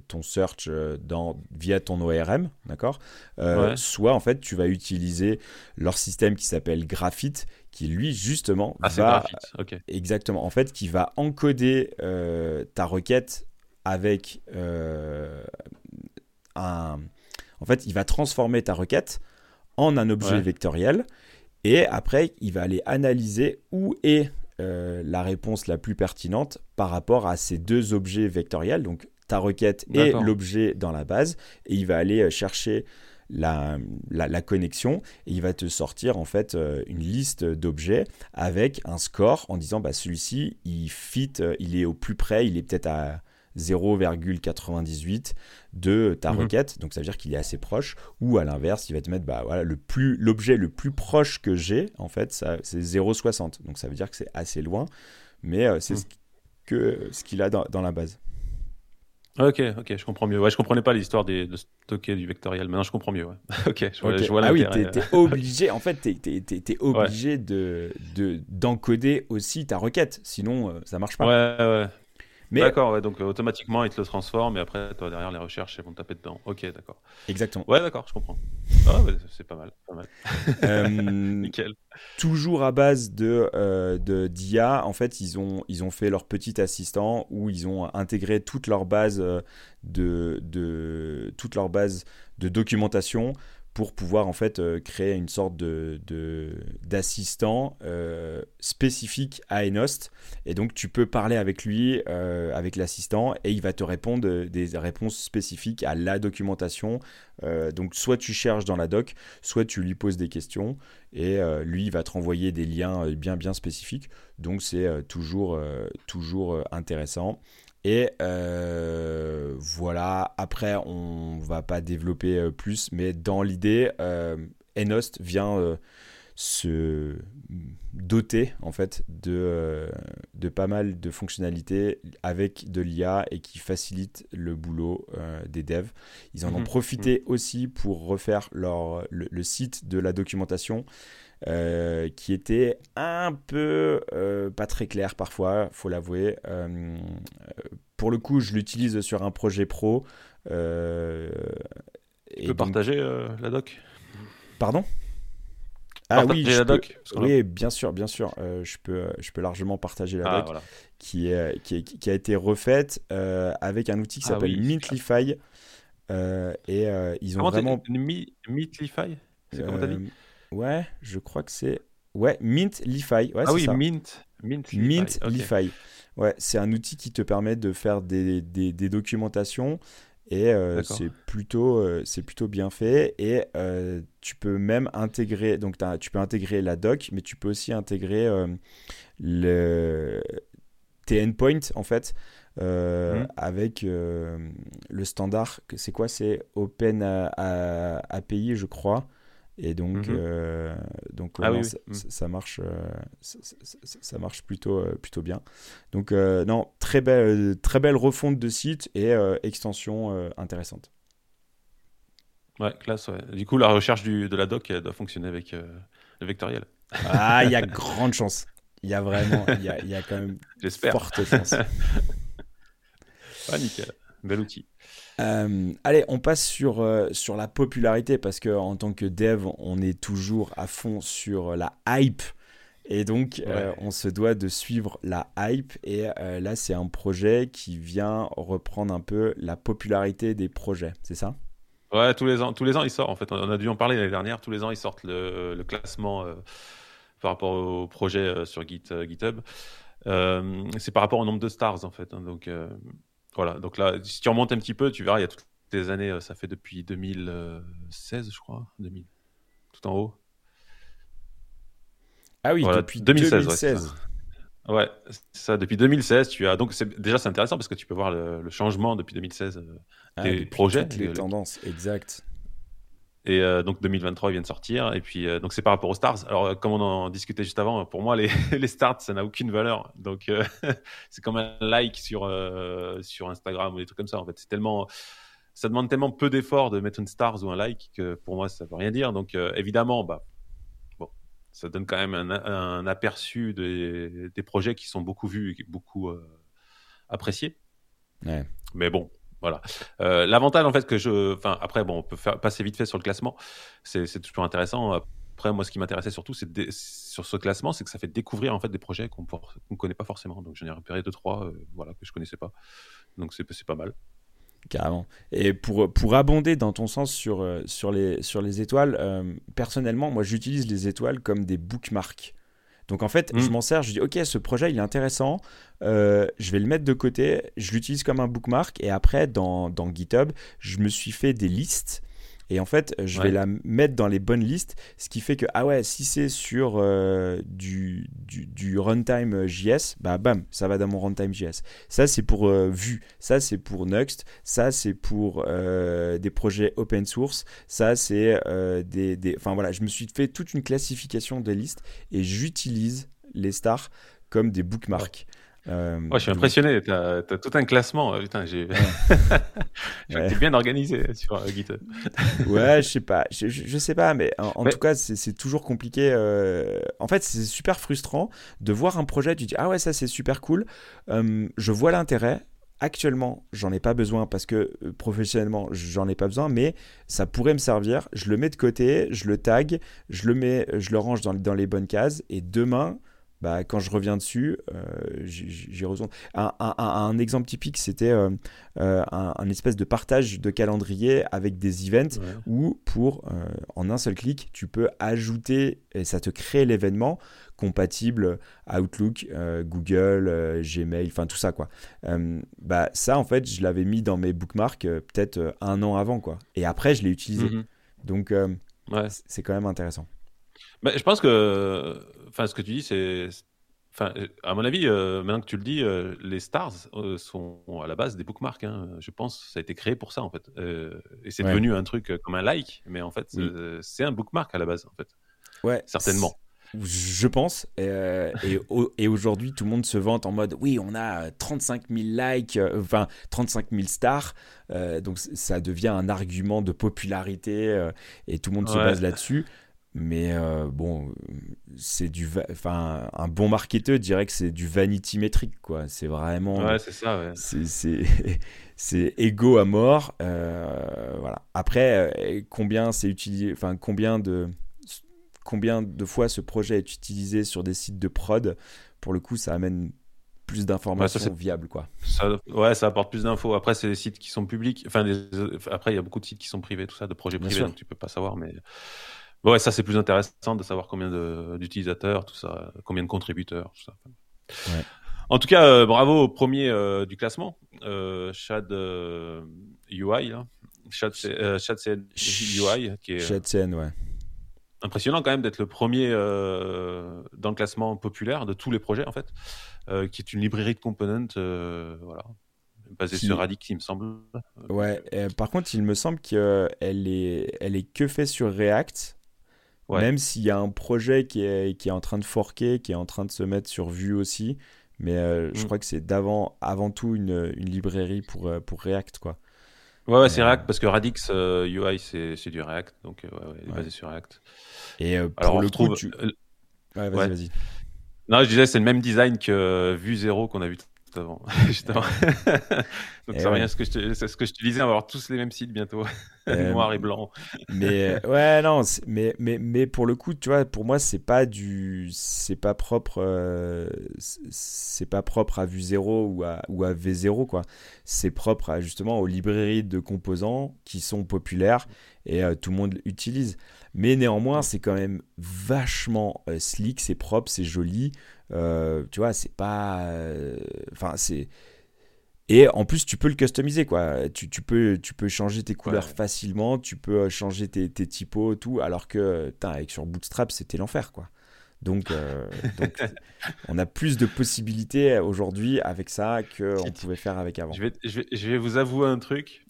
C: ton search dans, via ton ORM, d'accord? Soit, en fait, tu vas utiliser leur système qui s'appelle Graphite, qui lui, justement,
B: ah,
C: va...
B: Graphite,
C: Exactement. En fait, qui va encoder ta requête avec euh, un... En fait, il va transformer ta requête en un objet vectoriel et après, il va aller analyser où est euh, la réponse la plus pertinente par rapport à ces deux objets vectoriels, donc ta requête et l'objet dans la base, et il va aller euh, chercher la, la, connexion et il va te sortir en fait une liste d'objets avec un score en disant bah celui-ci il fit, il est au plus près, il est peut-être à 0,98 de ta
B: Mhm.
C: requête. Donc ça veut dire qu'il est assez proche. Ou à l'inverse, il va te mettre bah, voilà, le plus l'objet le plus proche que j'ai, en fait, ça, c'est 0,60. Donc ça veut dire que c'est assez loin. Mais euh, c'est
B: Mhm.
C: ce que ce qu'il a dans, dans la base.
B: Ok, ok, je comprends mieux. Ouais, je comprenais pas l'histoire des- de stocker du vectoriel. Maintenant, je comprends mieux. Ouais. ok, je vois,
C: Ok.
B: je vois
C: ah oui, t'es, t'es obligé, en fait, t'es, t'es- t'es- t'es obligé de, de, d'encoder aussi ta requête, sinon euh, ça marche pas.
B: Ouais, ouais.
C: Mais
B: D'accord, ouais, donc euh, automatiquement, il te le transforme et après, toi, derrière les recherches, elles vont taper dedans. Ok, d'accord.
C: exactement.
B: Ouais, d'accord, je comprends. Ah, ouais, c'est pas mal, pas mal.
C: Euh,
B: Nickel.
C: toujours à base de, euh, de d'IA, en fait, ils ont, ils ont fait leur petit assistant où ils ont intégré toute leur base de, de toute leur base de documentation pour pouvoir en fait euh, créer une sorte de, d'assistant euh, spécifique à Enost. Et donc tu peux parler avec lui, euh, avec l'assistant, et il va te répondre des réponses spécifiques à la documentation. Donc soit tu cherches dans la doc, soit tu lui poses des questions et lui va te renvoyer des liens bien bien spécifiques donc c'est toujours toujours intéressant et euh, voilà après on va pas développer euh, plus mais dans l'idée euh, Enost vient euh, se doter en fait de, de pas mal de fonctionnalités avec de l'IA et qui facilite le boulot des devs. Ils en ont
B: Mhm.
C: profité aussi pour refaire leur, le, le site de la documentation euh, qui était un peu euh, pas très clair parfois, faut l'avouer. Euh, pour le coup, je l'utilise sur un projet pro.
B: Tu
C: et
B: peux
C: donc-
B: partager la doc?
C: Pardon?
B: Partager
C: je
B: la
C: peux-
B: doc parce
C: Oui, bien sûr, bien sûr. Euh, je, peux, je peux largement partager la
B: Ah,
C: doc
B: voilà.
C: qui, est, qui, est- qui a été refaite euh, avec un outil qui
B: Ah
C: s'appelle
B: oui,
C: Mintlify. Euh, et ils ont
B: Comment
C: vraiment.
B: Meatlify C'est comment t'as dit?
C: Ouais, je crois que c'est. Ouais, Mintlify. Ouais,
B: Ah oui,
C: ça.
B: Mint. Mintlify. ok.
C: Mintlify. Ouais, c'est un outil qui te permet de faire des, des, des documentations et euh, c'est plutôt, euh, c'est plutôt bien fait. Et euh, tu peux même intégrer, donc tu peux intégrer la doc, mais tu peux aussi intégrer le, tes endpoints en fait.
B: Mhm.
C: avec le standard, c'est quoi? C'est Open API, je crois. Et donc,
B: Mhm.
C: euh, donc
B: Ah oui,
C: ça,
B: oui.
C: ça- ça marche, euh, ça, marche plutôt, euh, plutôt bien. Donc, euh, non, très belle, très belle refonte de site et euh, extension euh, intéressante.
B: Ouais, classe, ouais. Du coup, la recherche du, de la doc, elle doit fonctionner avec euh, le vectoriel.
C: Ah, il y a grande chance. Il y a vraiment, il y a, y a quand même forte chance.
B: Ah, nickel. Bel outil.
C: Euh, allez, on passe sur, euh, sur la popularité parce que en tant que dev, on est toujours à fond sur la hype. Et donc, euh, on se doit de suivre la hype. Et là, c'est un projet qui vient reprendre un peu la popularité des projets. C'est ça?
B: Ouais, tous les ans, tous les ans, ils sortent. En fait, on a dû en parler l'année dernière. Tous les ans, ils sortent le, le classement par rapport au projet sur Git, GitHub. C'est par rapport au nombre de stars, en fait. hein. donc, voilà. Donc là, si tu remontes un petit peu, tu verras, il y a toutes les années, euh, ça fait depuis 2016, je crois. 2000, tout en haut.
C: Ah oui,
B: Voilà,
C: depuis
B: 2016, ouais, c'est
C: 2016.
B: Ouais, c'est ça. Depuis 2016, tu as. Donc, déjà, c'est intéressant parce que tu peux voir le, le changement depuis 2016 euh,
C: Ah,
B: des
C: depuis
B: projets.
C: toutes les
B: le-
C: tendances, exact.
B: Et euh, donc 2023 vient de sortir. Et puis euh, donc c'est par rapport aux stars. Alors euh, comme on en discutait juste avant, pour moi les, les stars ça n'a aucune valeur. Donc c'est comme un like sur sur Instagram ou des trucs comme ça. En fait c'est tellement ça demande tellement peu d'efforts de mettre une stars ou un like que pour moi ça veut rien dire. Donc évidemment bah bon ça donne quand même un, un aperçu des, des projets qui sont beaucoup vus et beaucoup appréciés.
C: Ouais.
B: Mais bon, voilà. Euh, L'avantage, en fait, que je. Enfin, après, bon, on peut faire, passer vite fait sur le classement. C'est toujours intéressant. Après, moi, ce qui m'intéressait surtout, sur ce classement, c'est que ça fait découvrir en fait des projets qu'on ne connaît pas forcément. Donc, j'en ai repéré deux, trois, euh, voilà, que je connaissais pas. Donc, c'est pas mal.
C: Carrément. Et pour, pour abonder dans ton sens sur, euh, sur, les, sur les étoiles, personnellement, moi j'utilise les étoiles comme des bookmarks. Donc en fait,
B: Mm.
C: je m'en sers, je dis ok, ce projet il est intéressant, euh, je vais le mettre de côté, je l'utilise comme un bookmark et après dans, dans GitHub, je me suis fait des listes. Et en fait, je vais la mettre dans les bonnes listes, ce qui fait que, ah ouais, si c'est sur euh, du, du, runtime JS, bah bam, ça va dans mon runtime JS. Ça, c'est pour euh, Vue, ça, c'est pour Nuxt, ça, c'est pour euh, des projets open source, ça, c'est des, des. Enfin voilà, je me suis fait toute une classification de listes et j'utilise les stars comme des bookmarks.
B: Euh, je suis impressionné, tu as, tout un classement. Putain, j'ai bien organisé sur euh, GitHub.
C: ouais, je sais pas. Je, je, sais pas, mais en, tout cas, c'est toujours compliqué. Euh, en fait, c'est super frustrant de voir un projet, tu dis Ah ouais, ça c'est super cool. je vois l'intérêt. Actuellement, j'en ai pas besoin parce que professionnellement, j'en ai pas besoin, mais ça pourrait me servir. Je le mets de côté, je le tag, je le mets, je le range dans, dans les bonnes cases et demain, bah, quand je reviens dessus, euh, j'ai raison. Un, un, exemple typique, c'était euh, euh, un, espèce de partage de calendrier avec des events où, pour, en un seul clic, tu peux ajouter et ça te crée l'événement compatible Outlook, Google, Gmail, enfin tout ça quoi. bah ça en fait je l'avais mis dans mes bookmarks peut-être un an avant quoi. Et après je l'ai utilisé. Mm-hmm. Donc ouais. c'est quand même intéressant.
B: Bah, je pense que, enfin, ce que tu dis, c'est, enfin, à mon avis, euh, maintenant que tu le dis, euh, les stars euh, sont à la base des bookmarks. Hein. Je pense, ça a été créé pour ça en fait, et c'est devenu un truc comme un like, mais en fait, c'est un bookmark à la base en fait.
C: Ouais,
B: certainement.
C: Je pense. Et, et, aujourd'hui, tout le monde se vante en mode oui, on a 35 000 likes, enfin 35 000 stars. donc ça devient un argument de popularité et tout le monde se base là-dessus. Mais euh, bon, c'est du, enfin, un bon marketeur dirait que c'est du vanity métrique, quoi. C'est vraiment.
B: Ouais, c'est ça. Ouais.
C: C'est égo à mort. Euh, voilà. Après, euh, combien c'est utilisé, enfin, combien de, combien de fois ce projet est utilisé sur des sites de prod Pour le coup, ça amène plus d'informations viables, quoi.
B: Ça, ouais, ça apporte plus d'infos. Après, c'est des sites qui sont publics. Enfin, après, il y a beaucoup de sites qui sont privés, tout ça, de projets privés, donc tu peux pas savoir, mais. Ouais, ça c'est plus intéressant de savoir combien d'utilisateurs, tout ça, combien de contributeurs, tout ça. En tout cas, euh, bravo au premier euh, du classement, euh, Shad UI, là. Shad, CN UI, qui est
C: Shad CN, ouais.
B: impressionnant quand même d'être le premier dans le classement populaire de tous les projets en fait, qui est une librairie de components, voilà, basée sur Radix, il me semble.
C: Ouais. par contre, il me semble qu'elle est, elle est que faite sur React même s'il y a un projet qui est, qui est en train de forquer, qui est en train de se mettre sur Vue aussi. Mais euh, je mm. crois que c'est d'avant, avant tout une, une, librairie pour, euh, pour React, quoi.
B: Ouais, ouais c'est euh, React parce que Radix UI c'est du React, donc ouais, il est basé sur React.
C: Et pour le coup, tu... ouais, vas-y, vas-y.
B: Non, je disais c'est le même design que Vue 0 qu'on a vu avant. Donc, ça rien, ce que, je c'est ce que je te disais, on va avoir tous les mêmes sites bientôt, euh, noir et blanc.
C: mais ouais, non, mais, mais, mais pour le coup, tu vois, pour moi, c'est pas du. C'est pas propre. Euh, c'est pas propre à Vue 0 ou à, ou à V0, quoi. C'est propre à, justement aux librairies de composants qui sont populaires et euh, tout le monde utilise. Mais néanmoins, c'est quand même vachement slick, c'est propre, c'est joli. Euh, tu vois, c'est pas. Euh, enfin, c'est. Et en plus, tu peux le customiser, quoi. Tu, tu peux, tu peux changer tes couleurs facilement, tu peux euh, changer tes, tes typos, tout. Alors que, avec sur Bootstrap, c'était l'enfer, quoi. Donc, donc on a plus de possibilités aujourd'hui avec ça qu'on pouvait faire avec avant.
B: Je vais, je vais, je vais vous avouer un truc.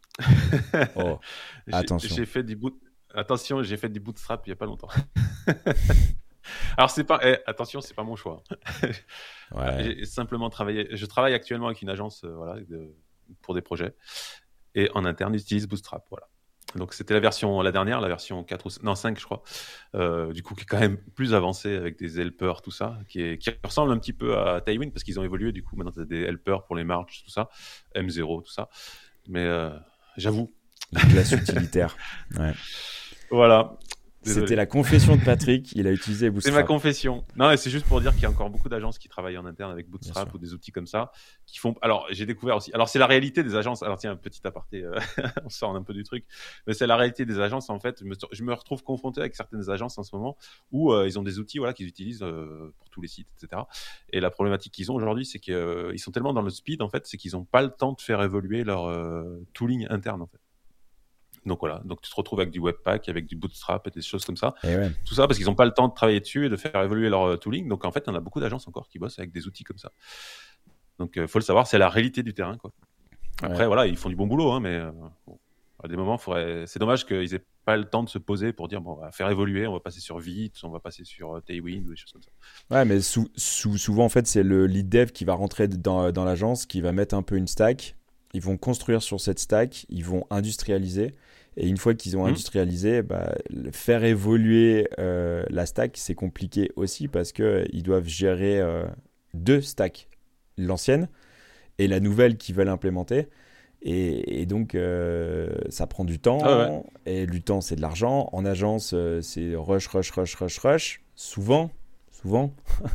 C: oh, attention.
B: J'ai fait du boot... Attention, j'ai fait du bootstrap il n'y a pas longtemps. Alors c'est pas eh, attention, c'est pas mon choix. J'ai simplement travaillé. Je travaille actuellement avec une agence, euh, voilà, pour des projets, et en interne, j'utilise Bootstrap, voilà. Donc c'était la version la dernière, la version 4 ou non 5 je crois. Euh, du coup qui est quand même plus avancée avec des helpers tout ça, qui, est, qui ressemble un petit peu à Tailwind parce qu'ils ont évolué du coup maintenant tu as des helpers pour les marches tout ça, M0 tout ça. Mais euh, j'avoue.
C: La classe utilitaire. Ouais.
B: Voilà.
C: C'était la confession de Patrick, il a utilisé Bootstrap.
B: C'est ma confession. Non, c'est juste pour dire qu'il y a encore beaucoup d'agences qui travaillent en interne avec Bootstrap ou des outils comme ça, qui font. Alors, j'ai découvert aussi. Alors, c'est la réalité des agences. Alors, tiens, un petit aparté, euh, on sort un peu du truc, mais c'est la réalité des agences. En fait, je me, retrouve confronté avec certaines agences en ce moment où euh, ils ont des outils, voilà, qu'ils utilisent euh, pour tous les sites, etc. Et la problématique qu'ils ont aujourd'hui, c'est qu'ils sont tellement dans le speed, en fait, c'est qu'ils n'ont pas le temps de faire évoluer leur tooling interne, en fait. Donc voilà, donc tu te retrouves avec du Webpack, avec du Bootstrap et des choses comme ça.
C: Ouais.
B: Tout ça parce qu'ils n'ont pas le temps de travailler dessus et de faire évoluer leur euh, tooling. Donc en fait, on a beaucoup d'agences encore qui bossent avec des outils comme ça. Donc il faut le savoir, c'est la réalité du terrain. Quoi. Après,
C: Ouais.
B: voilà, ils font du bon boulot, hein, mais euh, bon, à des moments, faudrait... c'est dommage qu'ils aient pas le temps de se poser pour dire bon, on va faire évoluer, on va passer sur Vite, on va passer sur euh, Tailwind ou des choses comme ça.
C: Ouais, mais sou- sou- souvent, en fait, c'est le lead dev qui va rentrer dans, dans l'agence, qui va mettre un peu une stack. Ils vont construire sur cette stack, ils vont industrialiser. Et une fois qu'ils ont
B: Mhm.
C: industrialisé, bah, faire évoluer euh, la stack, c'est compliqué aussi parce qu'ils doivent gérer euh, deux stacks, l'ancienne et la nouvelle qu'ils veulent implémenter. Et, et donc, euh, ça prend du temps.
B: Ah ouais.
C: Et du temps, c'est de l'argent. En agence, euh, c'est rush, rush, rush, rush, rush. Souvent, souvent.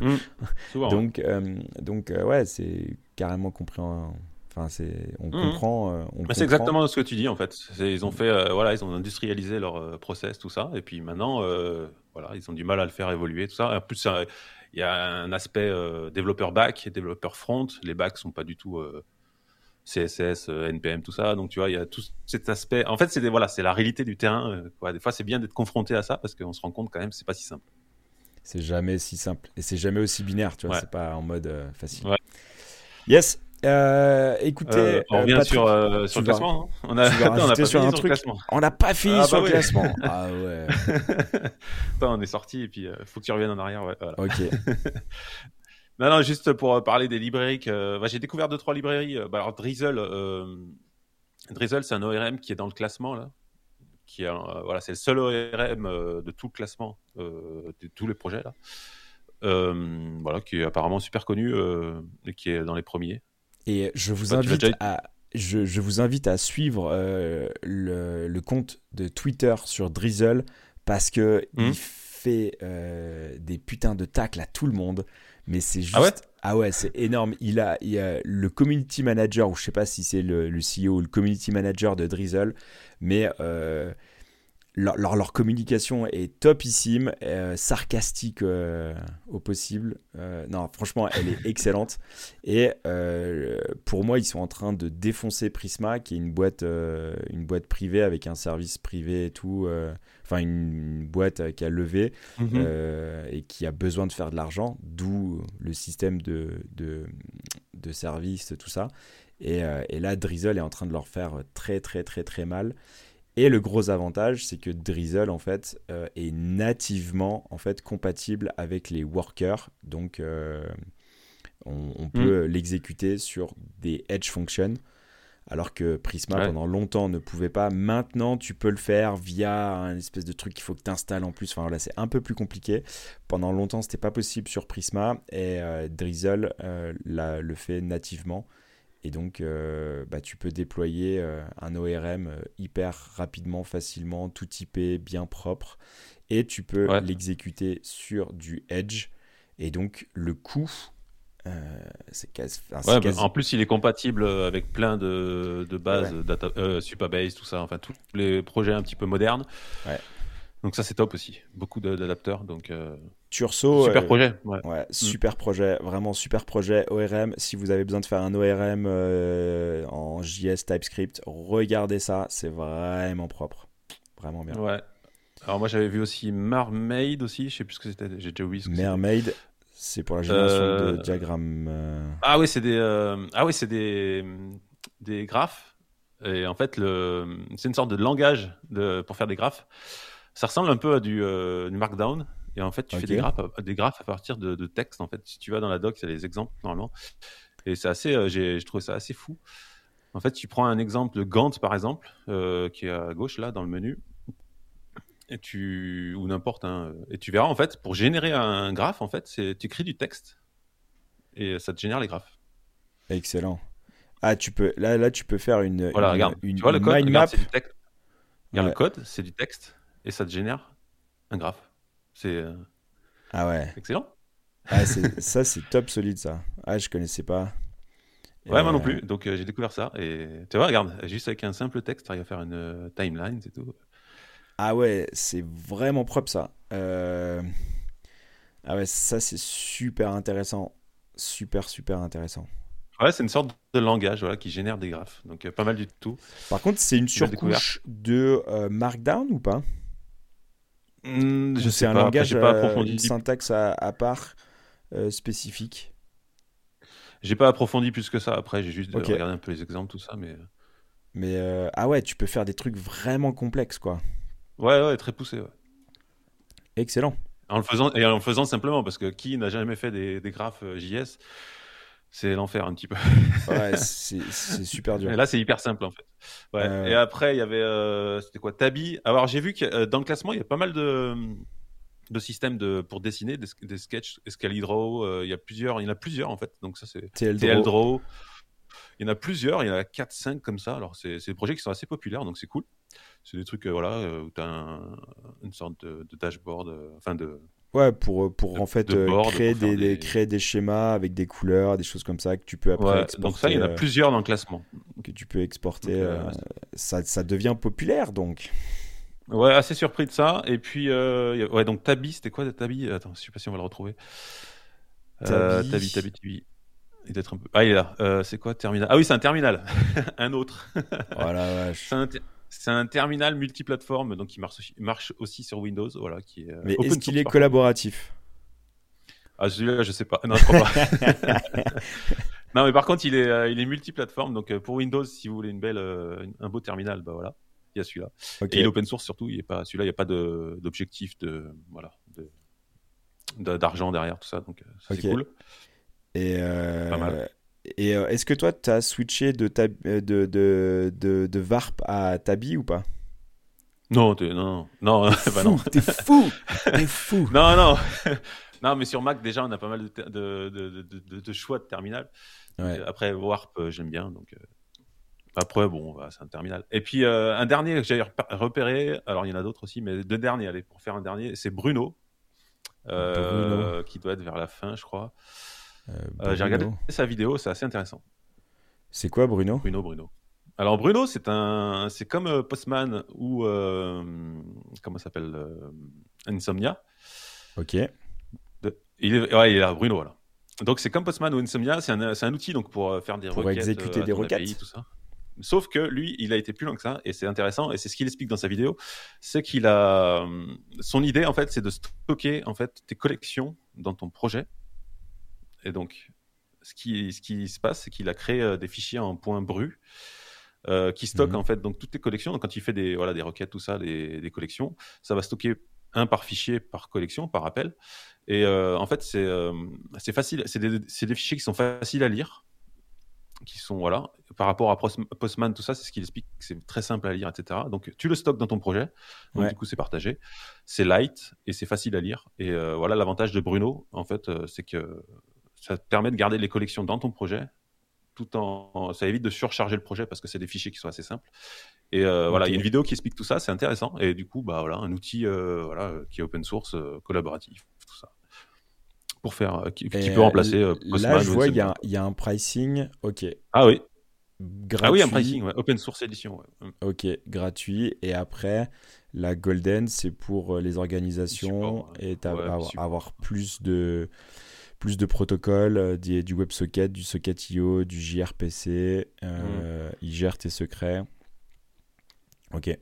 B: Souvent.
C: Donc, euh, donc euh, ouais, c'est carrément compréhensible. Enfin, c'est, on
B: Mhm.
C: comprend. euh, on
B: c'est exactement ce que tu dis en fait. Ils ont fait, euh, voilà, ils ont industrialisé leur euh, process, tout ça, et puis maintenant, voilà, ils ont du mal à le faire évoluer, tout ça. En plus, il y a un aspect développeur back et développeur front. Les backs sont pas du tout CSS, NPM, tout ça. Donc tu vois, il y a tout cet aspect. En fait, c'est voilà, c'est la réalité du terrain. quoi. Des fois, c'est bien d'être confronté à ça parce qu'on se rend compte quand même, c'est pas si simple.
C: C'est jamais si simple. Et c'est jamais aussi binaire, tu vois.
B: Ouais.
C: C'est pas en mode facile.
B: Ouais.
C: Yes. Euh, écoutez,
B: Euh, on
C: euh,
B: revient
C: Patrick,
B: sur, euh, sur le classement. hein. On a, Attends, on a pas
C: sur
B: fini
C: un
B: le
C: truc
B: classement.
C: on n'a pas fini
B: Ah,
C: sur
B: bah
C: le classement. ah ouais.
B: Attends, on est sorti et puis il faut que tu reviennes en arrière. ouais, voilà.
C: Ok.
B: Non, non, juste pour parler des librairies. bah, j'ai découvert deux trois librairies. Bah, alors Drizzle, Drizzle, c'est un ORM qui est dans le classement là. Qui est, voilà, c'est le seul ORM de tout le classement de tous les projets là. Voilà, qui est apparemment super connu et qui est dans les premiers.
C: Et je vous
B: Bah,
C: invite
B: déjà-
C: à. Je, je vous invite à suivre euh, le, le compte de Twitter sur Drizzle parce que
B: Mhm.
C: il fait euh, des putains de tacles à tout le monde. Mais c'est juste.
B: Ah ouais
C: Ah ouais, c'est énorme. Il a, il a le community manager, ou je sais pas si c'est le, le CEO ou le community manager de Drizzle, mais euh, leur, leur, leur communication est topissime, euh, sarcastique euh, au possible. Euh, non, franchement, elle est excellente. Et pour moi, ils sont en train de défoncer Prisma, qui est une boîte, une boîte privée avec un service privé et tout. Enfin, une, une boîte qui a levé euh, et qui a besoin de faire de l'argent, d'où le système de, de, de service, tout ça. Et, et là, Drizzle est en train de leur faire très, très, très, très mal. Et le gros avantage, c'est que Drizzle, en fait, euh, est nativement en fait, compatible avec les workers. Donc, euh, on, on peut l'exécuter sur des edge functions. Alors que Prisma,
B: Ouais.
C: pendant longtemps, ne pouvait pas. Maintenant, tu peux le faire via un espèce de truc qu'il faut que tu installes en plus. Enfin, là, c'est un peu plus compliqué. Pendant longtemps, c'était pas possible sur Prisma. Et euh, Drizzle la- le fait nativement. Et donc, euh, bah, tu peux déployer euh, un ORM euh, hyper rapidement, facilement, tout typé, bien propre. Et tu peux
B: Ouais.
C: l'exécuter sur du Edge. Et donc, le coût, euh, c'est quasi. enfin,
B: Ouais, bah, en plus, il est compatible avec plein de, de bases, data, Supabase, tout ça, enfin tous les projets un petit peu modernes.
C: Ouais.
B: Donc ça, c'est top aussi. Beaucoup d'adapteurs, donc euh,
C: Turso,
B: super
C: euh,
B: projet. Ouais.
C: Ouais, super projet, vraiment super projet. ORM, si vous avez besoin de faire un ORM euh, en JS TypeScript, regardez ça, c'est vraiment propre. Vraiment bien.
B: Ouais. Alors moi, j'avais vu aussi Mermaid aussi. Je sais plus ce que c'était. J'ai déjà oublié. ce que c'était.
C: Mermaid, c'est pour la génération de diagrammes. euh,
B: Ah oui, c'est des. Ah oui, c'est des des graphes. Et en fait, le... c'est une sorte de langage de... pour faire des graphes. Ça ressemble un peu à du, euh, du Markdown. Et en fait, tu fais des graphes, à... des graphes à partir de, de texte. En fait, si tu vas dans la doc, il y a des exemples normalement. Et c'est assez. euh, J'ai je trouve ça assez fou. En fait, tu prends un exemple de Gantt, par exemple, euh, qui est à gauche là dans le menu. Et tu ou n'importe un et tu verras en fait pour générer un graphe en fait tu écris du texte et ça te génère les graphes.
C: Excellent. Ah, tu peux, là, là, tu peux faire une,
B: Voilà,
C: une,
B: regarde.
C: une,
B: tu vois le code
C: mind
B: Regarde,
C: map.
B: c'est du texte. Regarde
C: Ouais.
B: le code, c'est du texte et ça te génère un graphe. C'est euh,
C: Ah ouais,
B: excellent.
C: ah, ça c'est top solide ça. Ah, je connaissais pas.
B: Ouais, moi non plus. Donc euh, j'ai découvert ça et tu vois, regarde, juste avec un simple texte, tu arrives à faire une euh, timeline, c'est tout.
C: Ah ouais, c'est vraiment propre ça. Euh, Ah ouais, ça c'est super intéressant. Super, super intéressant.
B: Ouais, c'est une sorte de langage voilà, qui génère des graphes. Donc, pas mal du tout.
C: Par contre, c'est une surcouche de Markdown ou pas?
B: Hmm, Je sais
C: un langage, pas une syntaxe à, à part spécifique.
B: J'ai pas approfondi plus que ça. Après, j'ai juste regardé un peu les exemples, tout ça, mais.
C: Mais ah ouais, tu peux faire des trucs vraiment complexes, quoi.
B: Ouais, ouais, très poussé. Ouais.
C: Excellent.
B: En le faisant, et en le faisant simplement, parce que qui n'a jamais fait des, graphes euh, JS c'est l'enfer un petit peu.
C: ouais, c'est super dur.
B: Et là, c'est hyper simple en fait. Ouais. Euh. Et après, il y avait, euh, c'était quoi, Tabi. Alors, j'ai vu que dans le classement, il y a pas mal de, de systèmes de, pour dessiner, des, des sketchs, Escalidraw. il y a plusieurs, il y en a plusieurs en fait. Donc ça, c'est TLDraw. Il y en a plusieurs, il y en a 4-5 comme ça. Alors, c'est des projets qui sont assez populaires, donc c'est cool. C'est des trucs, euh, voilà, euh, où tu as une sorte de, dashboard, euh, enfin de.
C: Ouais, pour, pour en fait créer, des, créer des schémas avec des couleurs, des choses comme ça que tu peux après exporter.
B: Donc, ça, il y en a plusieurs dans le classement.
C: Que tu peux exporter. ça, ça devient populaire donc.
B: Ouais, assez surpris de ça. Et puis, ouais, donc Tabi, c'était quoi Tabi? Attends, je sais pas si on va le retrouver. Tabi, Tabi, Tabi, Tabi. Il un peu... Ah, il est là. c'est quoi Terminal? Ah oui, c'est un terminal. un autre.
C: Voilà, oh
B: C'est un, c'est un terminal multiplateforme, donc qui marche aussi, marche aussi sur Windows. Voilà, qui est, euh,
C: Mais est-ce qu'il est collaboratif?
B: Ah, celui-là, je sais pas. Non, je crois pas. non, mais par contre, il est, euh, il est multiplateforme. Donc, euh, pour Windows, si vous voulez une belle, un beau terminal, bah voilà, il y a celui-là. Et il est open source surtout. Il est pas, celui-là, il n'y a pas d'objectif de, voilà, d'argent derrière tout ça. Donc, c'est cool.
C: Et pas mal. Et euh, est-ce que toi, tu as switché de, euh, de, de, de, de, VARP à Tabi ou pas?
B: Non, non, non, bah non.
C: T'es fou, t'es fou.
B: non, non, non, mais sur Mac déjà, on a pas mal de, de choix de terminal. Après Warp, euh, j'aime bien, donc. Après, bon, bah, c'est un terminal. Et puis, un dernier que j'ai repéré, alors il y en a d'autres aussi, mais deux derniers, allez, pour faire un dernier, c'est Bruno, Bruno, qui doit être vers la fin, je crois. Euh, euh, j'ai regardé sa vidéo, c'est assez intéressant.
C: C'est quoi Bruno?
B: Bruno, Bruno. Alors Bruno, c'est un, c'est comme euh, Postman ou comment s'appelle Insomnia.
C: Ok.
B: il est, ouais, il est là, Bruno, voilà. Donc c'est comme Postman ou Insomnia, c'est un, un, outil donc pour faire des
C: pour
B: requêtes,
C: exécuter des requêtes,
B: tout ça. Sauf que lui, il a été plus loin que ça, et c'est intéressant, et c'est ce qu'il explique dans sa vidéo, c'est qu'il a son idée en fait, c'est de stocker en fait tes collections dans ton projet et donc, ce qui, ce qui se passe, c'est qu'il a créé euh, des fichiers en point brut euh, qui stockent mhm. en fait donc toutes les collections. Donc, quand il fait des, voilà, des requêtes, tout ça, des, des collections, ça va stocker un par fichier par collection, par appel. Et euh, en fait, c'est facile. C'est des, des, fichiers qui sont faciles à lire, qui sont voilà par rapport à Postman, tout ça, c'est ce qu'il explique. C'est très simple à lire, etc. Donc, tu le stockes dans ton projet. Donc, du coup, c'est partagé. C'est light et c'est facile à lire. Et voilà l'avantage de Bruno, en fait, c'est que ça te permet de garder les collections dans ton projet, tout en, ça évite de surcharger le projet parce que c'est des fichiers qui sont assez simples. Et euh, voilà, il y a une vidéo qui explique tout ça, c'est intéressant. Et du coup, bah voilà, un outil euh, voilà qui est open source, euh, collaboratif, tout ça, pour faire, qui, peut remplacer.
C: là, je vois, il y, y, a un pricing, ok.
B: Ah oui.
C: Gratuit.
B: Ah oui, un pricing, open source edition. Mm.
C: Ok, gratuit. Et après, la golden, c'est pour les organisations et avoir, avoir plus de plus de protocoles, euh, du, WebSocket, du Socket.io, du JRPC. Euh, mm. Il gère tes secrets. Ok.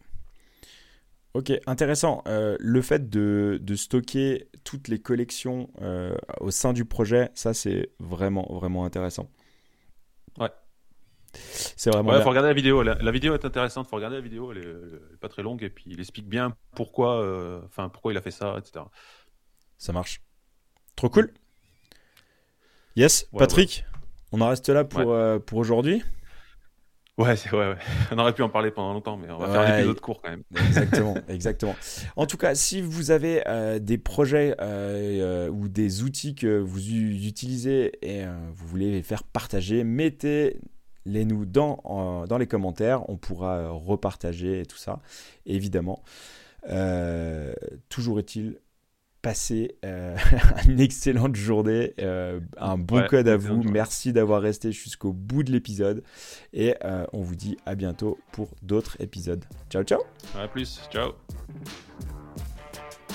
C: Ok, intéressant. Euh, le fait de, stocker toutes les collections au sein du projet, ça c'est vraiment, vraiment intéressant.
B: Ouais.
C: C'est vraiment.
B: Ouais, faut regarder la vidéo. La, vidéo est intéressante. Faut regarder la vidéo. Elle est, pas très longue et puis il explique bien pourquoi, enfin pourquoi il a fait ça, etc.
C: Ça marche. Trop cool. Yes, Patrick, on en reste là pour, euh, pour aujourd'hui.
B: Ouais, ouais, ouais, on aurait pu en parler pendant longtemps, mais on va faire un épisode court quand même.
C: Exactement, exactement. En tout cas, si vous avez euh, des projets euh, ou des outils que vous utilisez et vous voulez les faire partager, mettez-les nous dans, dans les commentaires. On pourra repartager et tout ça, évidemment. toujours est-il passez euh, une excellente journée, euh, un bon code à vous. Merci d'avoir resté jusqu'au bout de l'épisode et euh, on vous dit à bientôt pour d'autres épisodes. Ciao ciao.
B: À plus, ciao.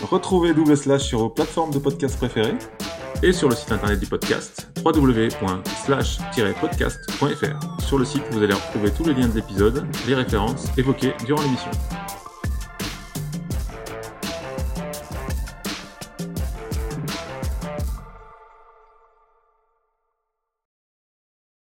A: Retrouvez Double Slash sur vos plateformes de podcast préférées
B: et sur le site internet du podcast www.slash-podcast.fr. Sur le site, vous allez retrouver tous les liens de l'épisode, les références évoquées durant l'émission.